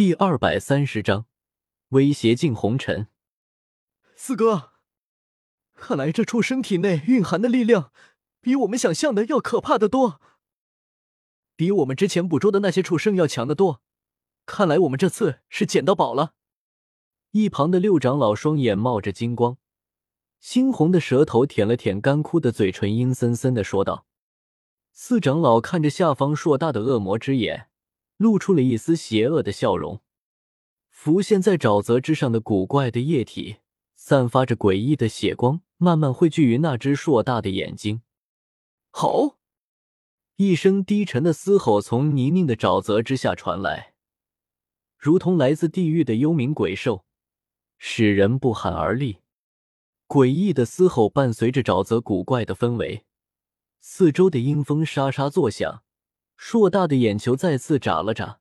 第二百三十章，威胁进红尘。四哥，看来这畜生体内蕴含的力量，比我们想象的要可怕的多，比我们之前捕捉的那些畜生要强得多。看来我们这次是捡到宝了。一旁的六长老双眼冒着金光，猩红的舌头舔了舔干枯的嘴唇，阴森森的说道。四长老看着下方硕大的恶魔之眼，露出了一丝邪恶的笑容。浮现在沼泽之上的古怪的液体，散发着诡异的血光，慢慢汇聚于那只硕大的眼睛。吼！一声低沉的嘶吼从泥泞的沼泽之下传来，如同来自地狱的幽冥鬼兽，使人不寒而栗。诡异的嘶吼伴随着沼泽古怪的氛围。四周的阴风沙沙作响，硕大的眼球再次眨了眨。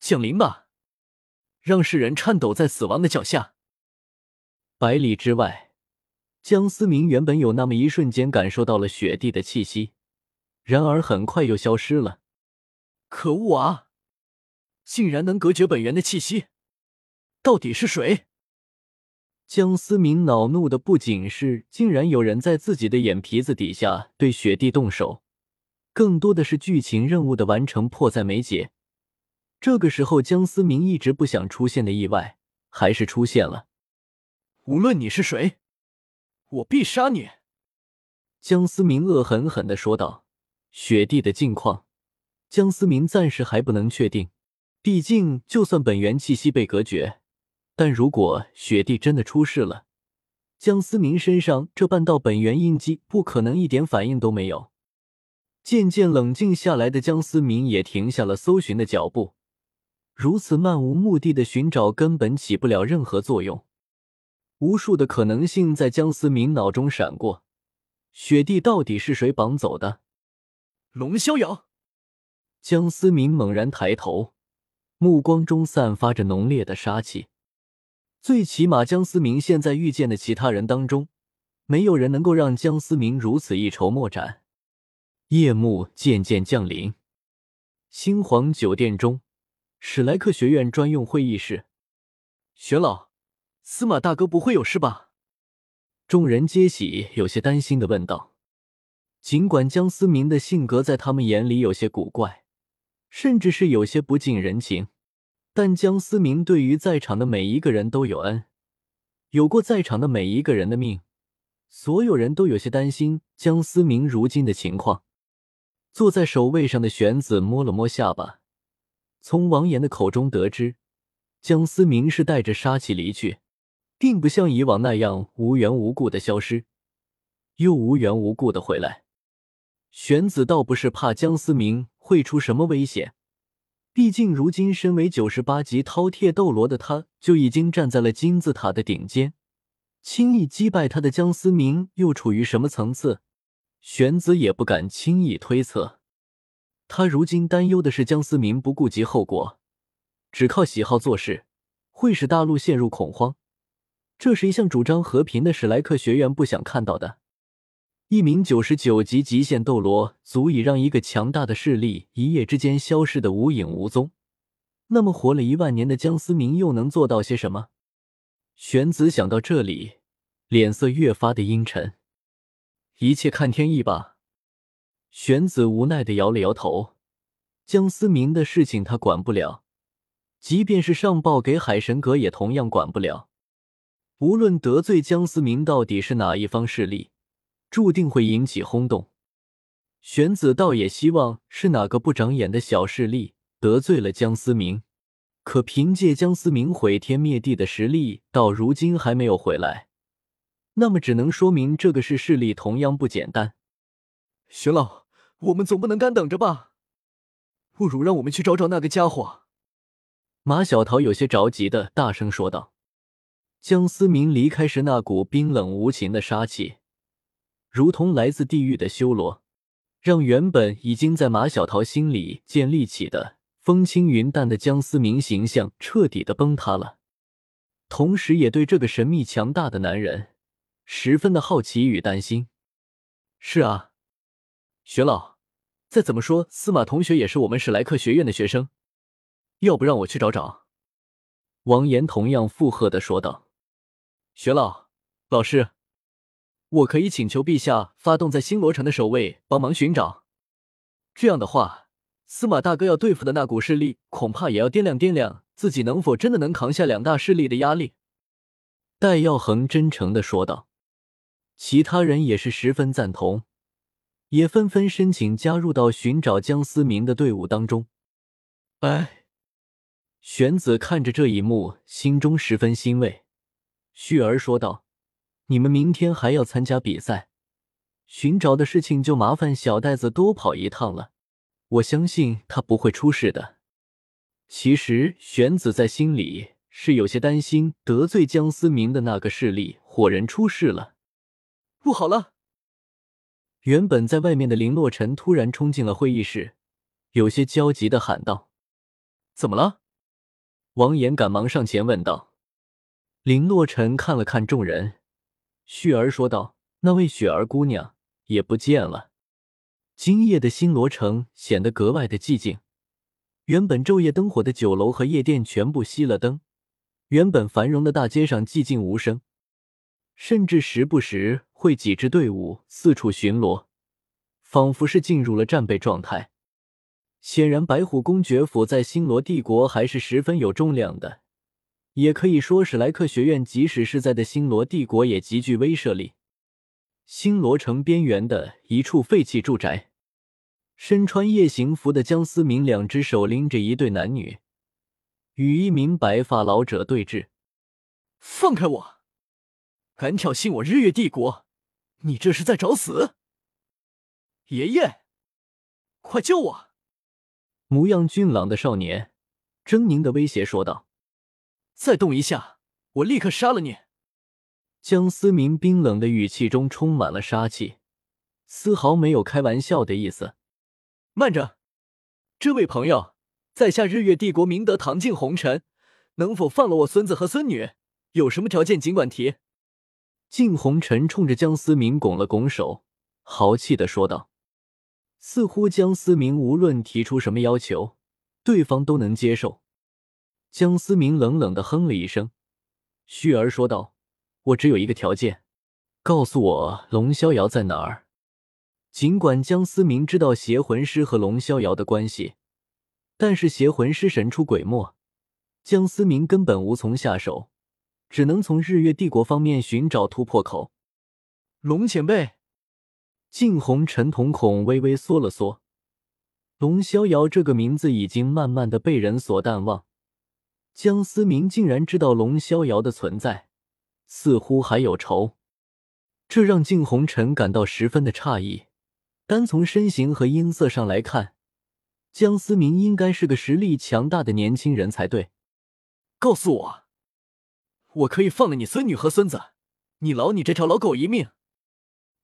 降临吧，让世人颤抖在死亡的脚下。百里之外，江思明原本有那么一瞬间感受到了雪地的气息，然而很快又消失了。可恶啊！竟然能隔绝本源的气息，到底是谁？江思明恼怒的不仅是竟然有人在自己的眼皮子底下对雪地动手，更多的是剧情任务的完成迫在眉睫。这个时候，江思明一直不想出现的意外还是出现了。无论你是谁，我必杀你！江思明恶狠狠的说道。雪地的境况，江思明暂时还不能确定，毕竟就算本源气息被隔绝。但如果雪地真的出事了，江思明身上这半道本源印记不可能一点反应都没有。渐渐冷静下来的江思明也停下了搜寻的脚步，如此漫无目的的寻找根本起不了任何作用。无数的可能性在江思明脑中闪过，雪帝到底是谁绑走的？龙逍遥。江思明猛然抬头，目光中散发着浓烈的杀气。最起码，江思明现在遇见的其他人当中，没有人能够让江思明如此一筹莫展。夜幕渐渐降临，星皇酒店中，史莱克学院专用会议室，玄老，司马大哥不会有事吧？众人皆喜，有些担心的问道。尽管江思明的性格在他们眼里有些古怪，甚至是有些不近人情。但江思明对于在场的每一个人都有恩，有过在场的每一个人的命，所有人都有些担心江思明如今的情况。坐在首位上的玄子摸了摸下巴，从王岩的口中得知，江思明是带着杀气离去，并不像以往那样无缘无故的消失，又无缘无故的回来。玄子倒不是怕江思明会出什么危险。毕竟，如今身为九十八级饕餮斗罗的他，就已经站在了金字塔的顶尖。轻易击败他的江思明又处于什么层次？玄子也不敢轻易推测。他如今担忧的是江思明不顾及后果，只靠喜好做事，会使大陆陷入恐慌。这是一项主张和平的史莱克学院不想看到的。一名九十九级极限斗罗足以让一个强大的势力一夜之间消失的无影无踪。那么，活了一万年的江思明又能做到些什么？玄子想到这里，脸色越发的阴沉。一切看天意吧。玄子无奈的摇了摇头。江思明的事情他管不了，即便是上报给海神阁，也同样管不了。无论得罪江思明到底是哪一方势力。注定会引起轰动。玄子倒也希望是哪个不长眼的小势力得罪了江思明，可凭借江思明毁天灭地的实力，到如今还没有回来，那么只能说明这个是势力同样不简单。玄老，我们总不能干等着吧？不如让我们去找找那个家伙。马小桃有些着急的大声说道。江思明离开时那股冰冷无情的杀气。如同来自地狱的修罗，让原本已经在马小桃心里建立起的风轻云淡的江思明形象彻底的崩塌了，同时也对这个神秘强大的男人十分的好奇与担心。是啊，玄老，再怎么说司马同学也是我们史莱克学院的学生，要不让我去找找？王岩同样附和的说道：“学老，老师，我可以请求陛下发动在星罗城的守卫帮忙寻找。这样的话，司马大哥要对付的那股势力，恐怕也要掂量掂量自己能否真的能扛下两大势力的压力。”戴耀恒真诚的说道。其他人也是十分赞同，也纷纷申请加入到寻找江思明的队伍当中。哎，玄子看着这一幕，心中十分欣慰。旭儿说道：“你们明天还要参加比赛，寻找的事情就麻烦小袋子多跑一趟了。我相信他不会出事的。”其实玄子在心里是有些担心，得罪江思明的那个势力伙人出事了。不好了！原本在外面的林洛尘突然冲进了会议室，有些焦急的喊道：“怎么了？”王岩赶忙上前问道。林洛尘看了看众人，旭儿说道：“那位雪儿姑娘也不见了。”今夜的新罗城显得格外的寂静。原本昼夜灯火的酒楼和夜店全部熄了灯，原本繁荣的大街上寂静无声。甚至时不时会几支队伍四处巡逻，仿佛是进入了战备状态。显然，白虎公爵府在星罗帝国还是十分有重量的，也可以说史莱克学院即使是在的星罗帝国也极具威慑力。星罗城边缘的一处废弃住宅，身穿夜行服的江思明两只手拎着一对男女，与一名白发老者对峙。放开我！敢挑衅我日月帝国，你这是在找死！爷爷，快救我！模样俊朗的少年狰狞的威胁说道：“再动一下，我立刻杀了你！”江思明冰冷的语气中充满了杀气，丝毫没有开玩笑的意思。慢着，这位朋友，在下日月帝国明德堂敬红尘，能否放了我孙子和孙女？有什么条件尽管提。靳红尘冲着江思明拱了拱手，豪气的说道：“似乎江思明无论提出什么要求，对方都能接受。”江思明冷冷的哼了一声，旭儿说道：“我只有一个条件，告诉我龙逍遥在哪儿。”尽管江思明知道邪魂师和龙逍遥的关系，但是邪魂师神出鬼没，江思明根本无从下手。只能从日月帝国方面寻找突破口。龙前辈，静红尘瞳孔微微缩了缩。龙逍遥这个名字已经慢慢的被人所淡忘。江思明竟然知道龙逍遥的存在，似乎还有仇，这让静红尘感到十分的诧异。单从身形和音色上来看，江思明应该是个实力强大的年轻人才对。告诉我。我可以放了你孙女和孙子，你饶你这条老狗一命。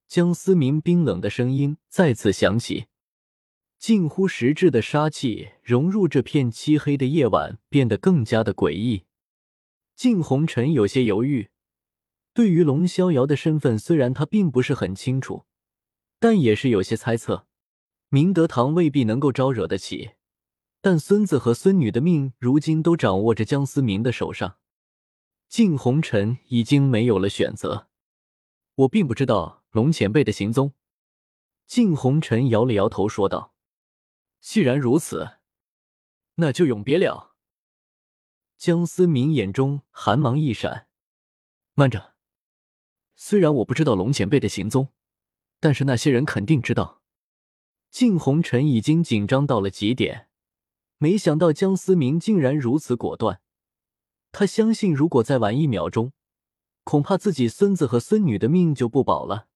江思明冰冷的声音再次响起，近乎实质的杀气融入这片漆黑的夜晚，变得更加的诡异。靳红尘有些犹豫，对于龙逍遥的身份，虽然他并不是很清楚，但也是有些猜测。明德堂未必能够招惹得起，但孙子和孙女的命，如今都掌握着江思明的手上。靳红尘已经没有了选择，我并不知道龙前辈的行踪。靳红尘摇了摇头说道：“既然如此，那就永别了。”江思明眼中寒芒一闪：“慢着，虽然我不知道龙前辈的行踪，但是那些人肯定知道。”靳红尘已经紧张到了极点，没想到江思明竟然如此果断。他相信，如果再晚一秒钟，恐怕自己孙子和孙女的命就不保了。